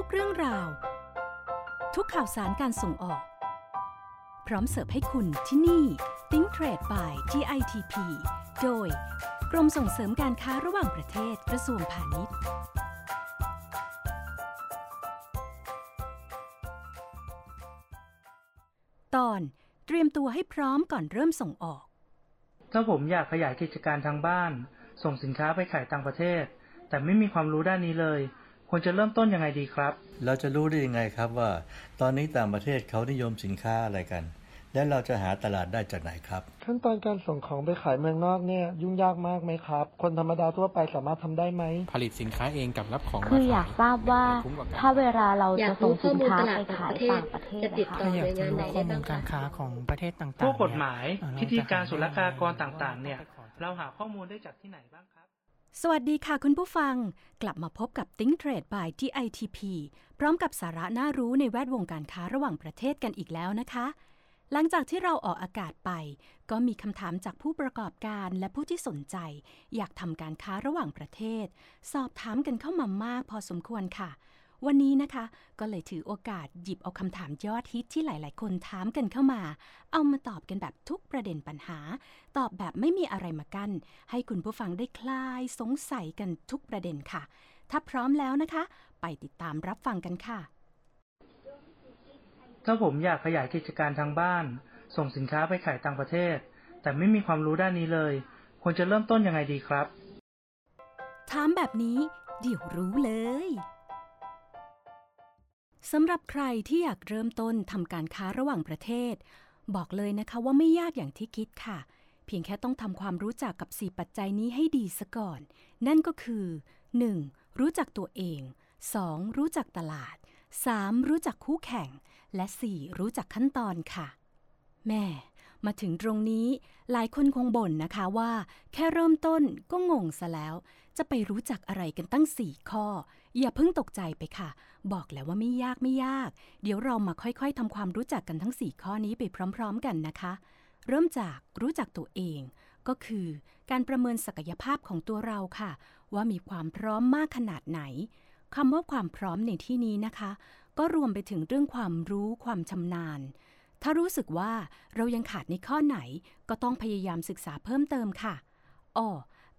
ทุกเรื่องราว ทุกข่าวสารการส่งออก พร้อมเสิร์ฟให้คุณที่นี่ Think Trade by GITP โดย กรมส่งเสริมการค้าระหว่างประเทศกระทรวงพาณิชย์ ตอนเตรียมตัวให้พร้อมก่อนเริ่มส่งออก ถ้าผมอยากขยายกิจการทางบ้าน ส่งสินค้าไปขายต่างประเทศ แต่ไม่มีความรู้ด้านนี้เลย ควรจะเริ่มต้นยังไงดีครับ เราจะรู้ได้ยังไงครับว่า ตอนนี้ต่างประเทศเขานิยมสินค้าอะไรกัน และเราจะหาตลาดได้จากไหนครับ ขั้นตอนการส่งของไปขายเมืองนอกเนี่ยยุ่งยากมากไหมครับ คนธรรมดาทั่วไปสามารถทำได้ไหม ผลิตสินค้าเองกับรับของคืออยากทราบว่าคุ้มกว่กันถ้าเวลาเราอยาจะกส่รู้งข้สิอนมูลค้าตลาไปดต่างขายประเทศต่างประเทศจะติดนะคะต่อถ้าอยากจะรู้ข้อมูลหน่วยงานไหนได้บ้างการคะค้าของประเทศต่างๆพวกกฎหมายเนี่ยพิธีการศุลกากรต่างๆ เนี่ย เราหาข้อมูลได้จากที่ไหนบ้างครับ สวัสดีค่ะคุณผู้ฟัง กลับมาพบกับ Think Trade by TITP พร้อมกับสาระน่ารู้ในแวดวงการค้าระหว่างประเทศกันอีกแล้วนะคะ หลังจากที่เราออกอากาศไป ก็มีคำถามจากผู้ประกอบการและผู้ที่สนใจ อยากทำการค้าระหว่างประเทศ สอบถามกันเข้ามามากพอสมควรค่ะ วันนี้นะคะ ก็เลยถือโอกาสหยิบเอาคำถามยอดฮิตที่หลาย ๆ คนถามกันเข้ามา เอามาตอบกันแบบทุกประเด็นปัญหา ตอบแบบไม่มีอะไรมากั้น ให้คุณผู้ฟังได้คลายสงสัยกันทุกประเด็นค่ะ ถ้าพร้อมแล้วนะคะ ไปติดตามรับฟังกันค่ะ ถ้าผมอยากขยายกิจการทางบ้าน ส่งสินค้าไปขายต่างประเทศ แต่ไม่มีความรู้ด้านนี้เลย ควรจะเริ่มต้นยังไงดีครับ ถามแบบนี้เดี๋ยวรู้เลย สำหรับใครที่อยากเริ่มต้นทำการค้าระหว่างประเทศ บอกเลยนะคะว่าไม่ยากอย่างที่คิดค่ะ เพียงแค่ต้องทำความรู้จักกับ 4 ปัจจัยนี้ให้ดีซะก่อน นั่นก็คือ 1. รู้จักตัวเอง 2. รู้จักตลาด 3. รู้จักคู่แข่ง และ 4. รู้จักขั้นตอนค่ะ แม่ มาถึงตรงนี้หลายคนคงบ่นนะคะว่า แค่เริ่มต้นก็งงซะแล้ว จะไปรู้จักอะไรกันตั้ง 4 ข้อ อย่าเพิ่งตกใจไปค่ะ บอกแล้วว่าไม่ยากไม่ยาก เดี๋ยวเรามาค่อยๆทำความรู้จักกันทั้ง 4 ข้อนี้ไปพร้อม ๆ กันนะคะ เริ่มจากรู้จักตัวเอง ก็คือการประเมินศักยภาพของตัวเราค่ะ ว่ามีความพร้อมมากขนาดไหนคำว่าความพร้อมในที่นี้นะคะ ก็รวมไปถึงเรื่องความรู้ความชำนาญ ถ้ารู้สึกว่าเรายังขาดในข้อไหนก็ต้องพยายามศึกษาเพิ่มเติมค่ะอ้อ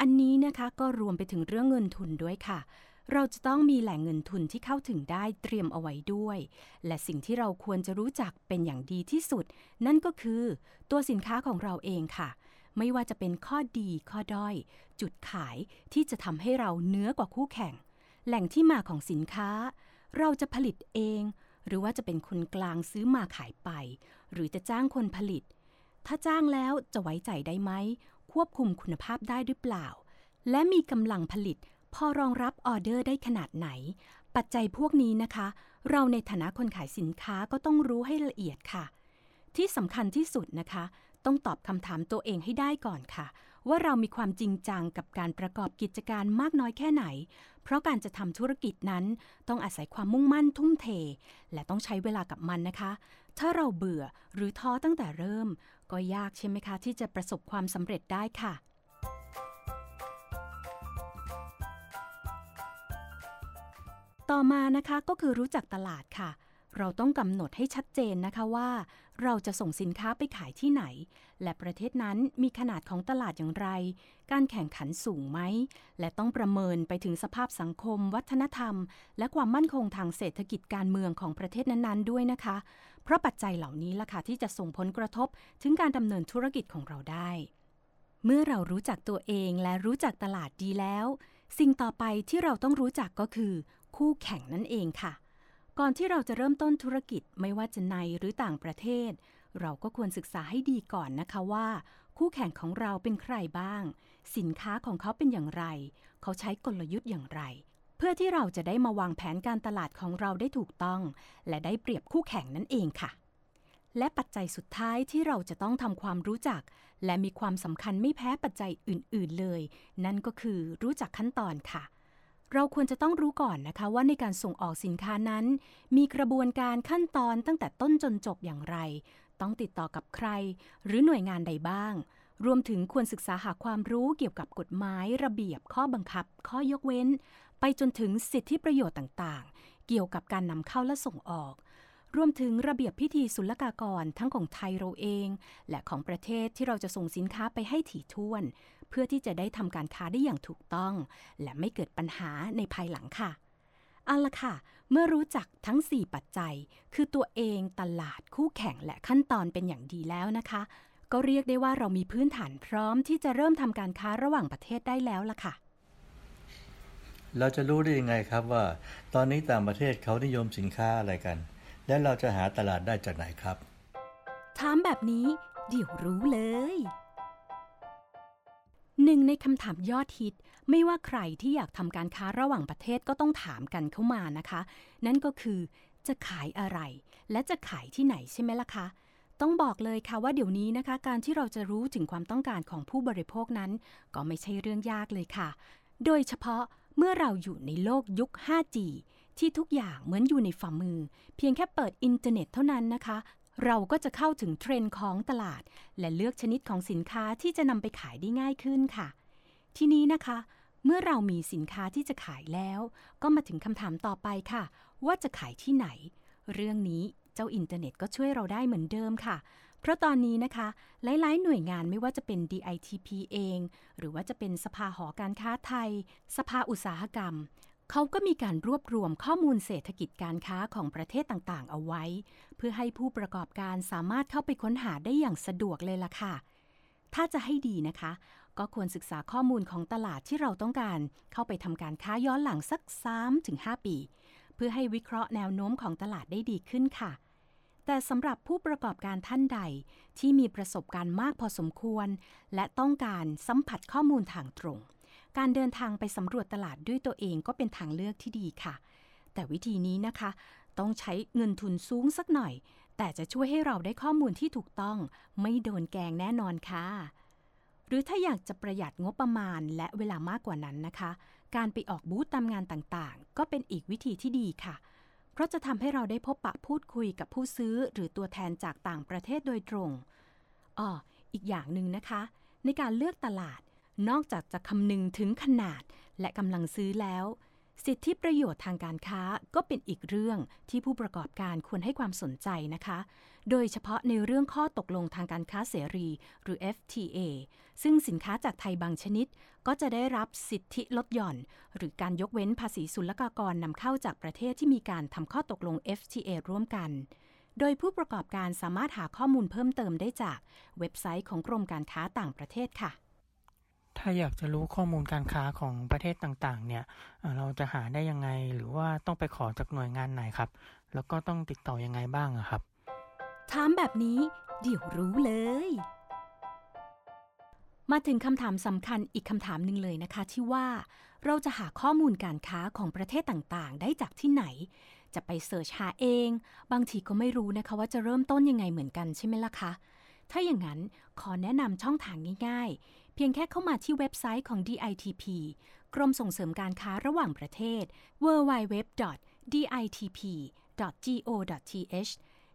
อันนี้นะคะก็รวมไปถึงเรื่องเงินทุนด้วยค่ะ เราจะต้องมีแหล่งเงินทุนที่เข้าถึงได้เตรียมเอาไว้ด้วย และสิ่งที่เราควรจะรู้จักเป็นอย่างดีที่สุด นั่นก็คือตัวสินค้าของเราเองค่ะ ไม่ว่าจะเป็นข้อดีข้อด้อย จุดขายที่จะทำให้เราเนื้อกว่าคู่แข่ง แหล่งที่มาของสินค้า เราจะผลิตเอง หรือว่าจะเป็นคนกลางซื้อมาขายไป หรือจะจ้างคนผลิต ถ้าจ้างแล้วจะไว้ใจได้ไหม ควบคุมคุณภาพได้หรือเปล่า และมีกำลังผลิต พอรองรับออเดอร์ได้ขนาดไหน ปัจจัยพวกนี้นะคะ เราในฐานะคนขายสินค้าก็ต้องรู้ให้ละเอียดค่ะ ที่สำคัญที่สุดนะคะ ต้องตอบคำถามตัวเองให้ได้ก่อนค่ะ ว่าเรามีความจริงจังกับการประกอบกิจการมากน้อยแค่ไหน เพราะการจะทำธุรกิจนั้นต้องอาศัยความมุ่งมั่นทุ่มเท และต้องใช้เวลากับมันนะคะ ถ้าเราเบื่อหรือท้อตั้งแต่เริ่ม ก็ยากใช่ไหมคะ ที่จะประสบความสำเร็จได้ค่ะต่อมานะคะก็คือรู้จักตลาดค่ะ เราต้องกำหนดให้ชัดเจนนะคะว่า เราจะส่งสินค้าไปขายที่ไหน และประเทศนั้นมีขนาดของตลาดอย่างไร การแข่งขันสูงไหม และต้องประเมินไปถึงสภาพสังคม วัฒนธรรม และความมั่นคงทางเศรษฐกิจการเมืองของประเทศนั้นๆ ด้วยนะคะ เพราะปัจจัยเหล่านี้ล่ะค่ะที่จะส่งผลกระทบถึงการดำเนินธุรกิจของเราได้ เมื่อเรารู้จักตัวเองและรู้จักตลาดดีแล้ว สิ่งต่อไปที่เราต้องรู้จักก็คือ คู่แข่งนั่นเองค่ะ ก่อนที่เราจะเริ่มต้นธุรกิจไม่ว่าจะในหรือต่างประเทศ เราก็ควรศึกษาให้ดีก่อนนะคะว่า คู่แข่งของเราเป็นใครบ้าง สินค้าของเขาเป็นอย่างไร เขาใช้กลยุทธ์อย่างไร เพื่อที่เราจะได้มาวางแผนการตลาดของเราได้ถูกต้อง และได้เปรียบคู่แข่งนั่นเองค่ะ และปัจจัยสุดท้ายที่เราจะต้องทำความรู้จัก และมีความสำคัญไม่แพ้ปัจจัยอื่น ๆ เลย นั่นก็คือรู้จักขั้นตอนค่ะ เราควรจะต้องรู้ก่อนนะคะว่าในการส่งออกสินค้านั้น มีกระบวนการขั้นตอนตั้งแต่ต้นจนจบอย่างไร ต้องติดต่อกับใคร หรือหน่วยงานใดบ้าง รวมถึงควรศึกษาหาความรู้เกี่ยวกับกฎหมาย ระเบียบข้อบังคับ ข้อยกเว้น ไปจนถึงสิทธิประโยชน์ต่างๆ เกี่ยวกับการนำเข้าและส่งออกรวมถึงระเบียบพิธีศุลกากรทั้งของไทยเราเอง และของประเทศที่เราจะส่งสินค้าไปให้ถี่ถ้วน เพื่อที่จะได้ทำการค้าได้อย่างถูกต้อง และไม่เกิดปัญหาในภายหลังค่ะเอาละค่ะ เมื่อรู้จักทั้ง 4 ปัจจัย คือตัวเองตลาดคู่แข่งและขั้นตอนเป็นอย่างดีแล้วนะคะ ก็เรียกได้ว่าเรามีพื้นฐานพร้อมที่จะเริ่มทำการค้าระหว่างประเทศได้แล้วล่ะค่ะ เราจะรู้ได้ยังไงครับว่า ตอนนี้ต่างประเทศเขานิยมสินค้าอะไรกัน และเราจะหาตลาดได้จากไหนครับ ถามแบบนี้เดี๋ยวรู้เลย หนึ่งในคำถามยอดฮิต ไม่ว่าใครที่อยากทำการค้าระหว่างประเทศก็ต้องถามกันเข้ามานะคะ นั่นก็คือจะขายอะไร และจะขายที่ไหนใช่ไหมล่ะคะ ต้องบอกเลยค่ะว่าเดี๋ยวนี้นะคะ การที่เราจะรู้ถึงความต้องการของผู้บริโภคนั้น ก็ไม่ใช่เรื่องยากเลยค่ะ โดยเฉพาะเมื่อเราอยู่ในโลกยุค 5G ที่ทุกอย่างเหมือนอยู่ในฝ่ามือ เพียงแค่เปิดอินเทอร์เน็ตเท่านั้นนะคะ เราก็จะเข้าถึงเทรนด์ของตลาด และเลือกชนิดของสินค้าที่จะนำไปขายได้ง่ายขึ้นค่ะ ทีนี้นะคะ เมื่อเรามีสินค้าที่จะขายแล้ว ก็มาถึงคำถามต่อไปค่ะ ว่าจะขายที่ไหน เรื่องนี้เจ้าอินเทอร์เน็ตก็ช่วยเราได้เหมือนเดิมค่ะ เพราะตอนนี้นะคะ หลาย ๆ หน่วยงานไม่ว่าจะเป็น DITP เอง หรือว่าจะเป็นสภาหอการค้าไทย สภาอุตสาหกรรม เขาก็มีการรวบรวมข้อมูลเศรษฐกิจการค้าของประเทศต่างๆ เอาไว้ เพื่อให้ผู้ประกอบการสามารถเข้าไปค้นหาได้อย่างสะดวกเลยล่ะค่ะ ถ้าจะให้ดีนะคะ ก็ควรศึกษาข้อมูลของตลาดที่เราต้องการ เข้าไปทำการค้าย้อนหลังสัก 3-5 ปี เพื่อให้วิเคราะห์แนวโน้มของตลาดได้ดีขึ้นค่ะแต่สำหรับผู้ประกอบการท่านใดที่มีประสบการณ์มากพอสมควร และต้องการสัมผัสข้อมูลทางตรง การเดินทางไปสำรวจตลาดด้วยตัวเองก็เป็นทางเลือกที่ดีค่ะ แต่วิธีนี้นะคะ ต้องใช้เงินทุนสูงสักหน่อย แต่จะช่วยให้เราได้ข้อมูลที่ถูกต้อง ไม่โดนแกงแน่นอนค่ะ หรือถ้าอยากจะประหยัดงบประมาณและเวลามากกว่านั้นนะคะ การไปออกบูธตามงานต่างๆ ก็เป็นอีกวิธีที่ดีค่ะเพราะจะทำให้เราได้พบปะพูดคุยกับผู้ซื้อหรือตัวแทนจากต่างประเทศโดยตรง อ้อ อีกอย่างหนึ่งนะคะ ในการเลือกตลาด นอกจากจะคำนึงถึงขนาดและกำลังซื้อแล้ว สิทธิประโยชน์ทางการค้าก็เป็นอีกเรื่องที่ผู้ประกอบการควรให้ความสนใจนะคะ โดยเฉพาะในเรื่องข้อตกลงทางการค้าเสรี หรือ FTA ซึ่งสินค้าจากไทยบางชนิด ก็จะได้รับสิทธิลดหย่อน หรือการยกเว้นภาษีศุลกากรนำเข้าจากประเทศที่มีการทำข้อตกลง FTA ร่วมกันโดยผู้ประกอบการสามารถหาข้อมูลเพิ่มเติมได้จากเว็บไซต์ของกรมการค้าต่างประเทศค่ะ ถ้าอยากจะรู้ข้อมูลการค้าของประเทศต่างๆ เนี่ยเราจะหาได้ยังไงหรือว่าต้องไปขอจากหน่วยงานไหนครับ แล้วก็ต้องติดต่อยังไงบ้างครับ ถามแบบนี้เดี๋ยวรู้เลย มาถึงคำถามสำคัญอีกคำถามหนึ่งเลยนะคะ ที่ว่า เราจะหาข้อมูลการค้าของประเทศต่างๆ ได้จากที่ไหน จะไปเสิร์ชหาเอง บางทีก็ไม่รู้นะคะว่าจะเริ่มต้นยังไงเหมือนกันใช่ไหมล่ะคะถ้าอย่างนั้นขอแนะนำช่องทางง่าย พียงแค่เข้ามาที่เว็บไซต์ของ DITP กรมส่งเสริมการค้าระหว่างประเทศ www.ditp.go.th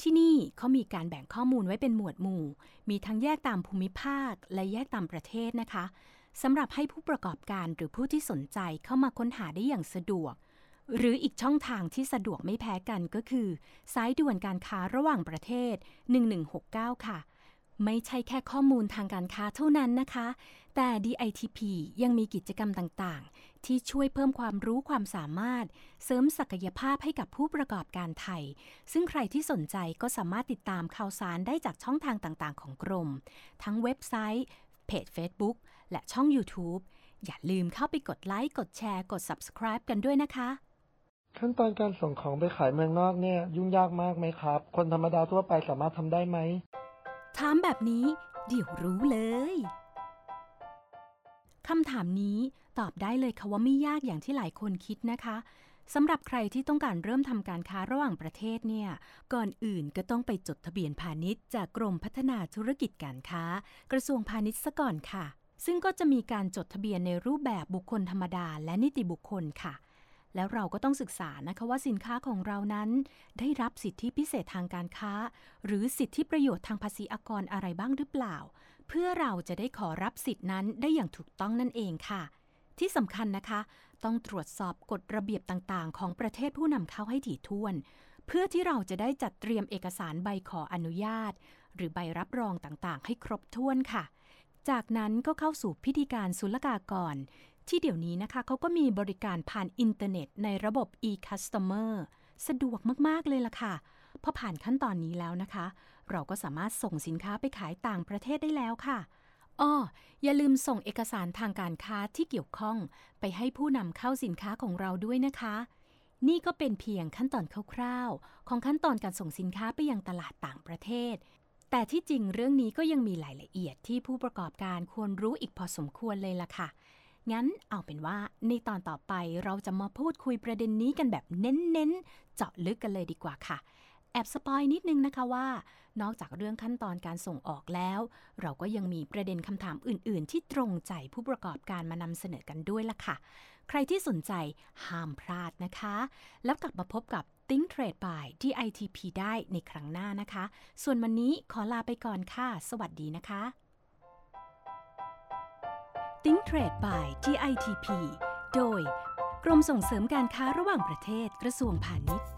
ที่นี่เขามีการแบ่งข้อมูลไว้เป็นหมวดหมู่ มีทั้งแยกตามภูมิภาคและแยกตามประเทศนะคะสำหรับให้ผู้ประกอบการหรือผู้ที่สนใจเข้ามาค้นหาได้อย่างสะดวก หรืออีกช่องทางที่สะดวกไม่แพ้กันก็คือ สายด่วนการค้าระหว่างประเทศ 1169 ค่ะ ไม่ใช่แค่ข้อมูลทางการค้าเท่านั้นนะคะ แต่ DITP ยังมีกิจกรรมต่างๆ ที่ช่วยเพิ่มความรู้ความสามารถ เสริมศักยภาพให้กับผู้ประกอบการไทย ซึ่งใครที่สนใจก็สามารถติดตามข่าวสารได้จากช่องทางต่างๆ ของกรม ทั้งเว็บไซต์ เพจ Facebook และช่อง YouTube อย่าลืมเข้าไปกดไลค์ กดแชร์ กด Subscribe กันด้วยนะคะ ขั้นตอนการส่งของไปขายเมืองนอกเนี่ย ยุ่งยากมากไหมครับ คนธรรมดาทั่วไปสามารถทำได้ไหม ถามแบบนี้ เดี๋ยวรู้เลยคำถามนี้ตอบได้เลยค่ะว่าไม่ยากอย่างที่หลายคนคิดนะคะสำหรับใครที่ต้องการเริ่มทำการค้าระหว่างประเทศเนี่ย ก่อนอื่นก็ต้องไปจดทะเบียนพาณิชย์จากกรมพัฒนาธุรกิจการค้า กระทรวงพาณิชย์ซะก่อนค่ะ ซึ่งก็จะมีการจดทะเบียนในรูปแบบบุคคลธรรมดาและนิติบุคคลค่ะ แล้วเราก็ต้องศึกษานะคะว่าสินค้าของเรานั้นได้รับสิทธิพิเศษทางการค้า หรือสิทธิประโยชน์ทางภาษีอากรอะไรบ้างหรือเปล่า เพื่อเราจะได้ขอรับสิทธินั้นได้อย่างถูกต้องนั่นเองค่ะ ที่สำคัญนะคะ ต้องตรวจสอบกฎระเบียบต่างๆ ของประเทศผู้นำเข้าให้ถี่ถ้วน เพื่อที่เราจะได้จัดเตรียมเอกสารใบขออนุญาต หรือใบรับรองต่างๆ ให้ครบถ้วนค่ะจากนั้นก็เข้าสู่พิธีการศุลกากร ที่เดี๋ยวนี้นะคะเขาก็มีบริการผ่านอินเทอร์เน็ตในระบบ e-customer สะดวกมาก ๆ เลยล่ะค่ะ พอผ่านขั้นตอนนี้แล้วนะคะ เราก็สามารถส่งสินค้าไปขายต่างประเทศได้แล้วค่ะอ้ออย่าลืมส่งเอกสารทางการค้าที่เกี่ยวข้อง ไปให้ผู้นำเข้าสินค้าของเราด้วยนะคะ นี่ก็เป็นเพียงขั้นตอนคร่าวๆ ของขั้นตอนการส่งสินค้าไปยังตลาดต่างประเทศ แต่ที่จริงเรื่องนี้ก็ยังมีรายละเอียดที่ผู้ประกอบการควรรู้อีกพอสมควรเลยล่ะค่ะ งั้นเอาเป็นว่าในตอนต่อไปเราจะมาพูดคุยประเด็นนี้กันแบบเน้นๆ เจาะลึกกันเลยดีกว่าค่ะ แอบสปอยนิดนึงนะคะว่า นอกจากเรื่องขั้นตอนการส่งออกแล้ว เราก็ยังมีประเด็นคำถามอื่น ๆ ที่ตรงใจผู้ประกอบการมานำเสนอกันด้วยล่ะค่ะ ใครที่สนใจห้ามพลาดนะคะ แล้วกลับมาพบกับ Think Trade by ที่ ITP ได้ในครั้งหน้านะคะ ส่วนวันนี้ขอลาไปก่อนค่ะ สวัสดีนะคะ Think Trade by GITP โดย กรมส่งเสริมการค้าระหว่างประเทศกระทรวงพาณิชย์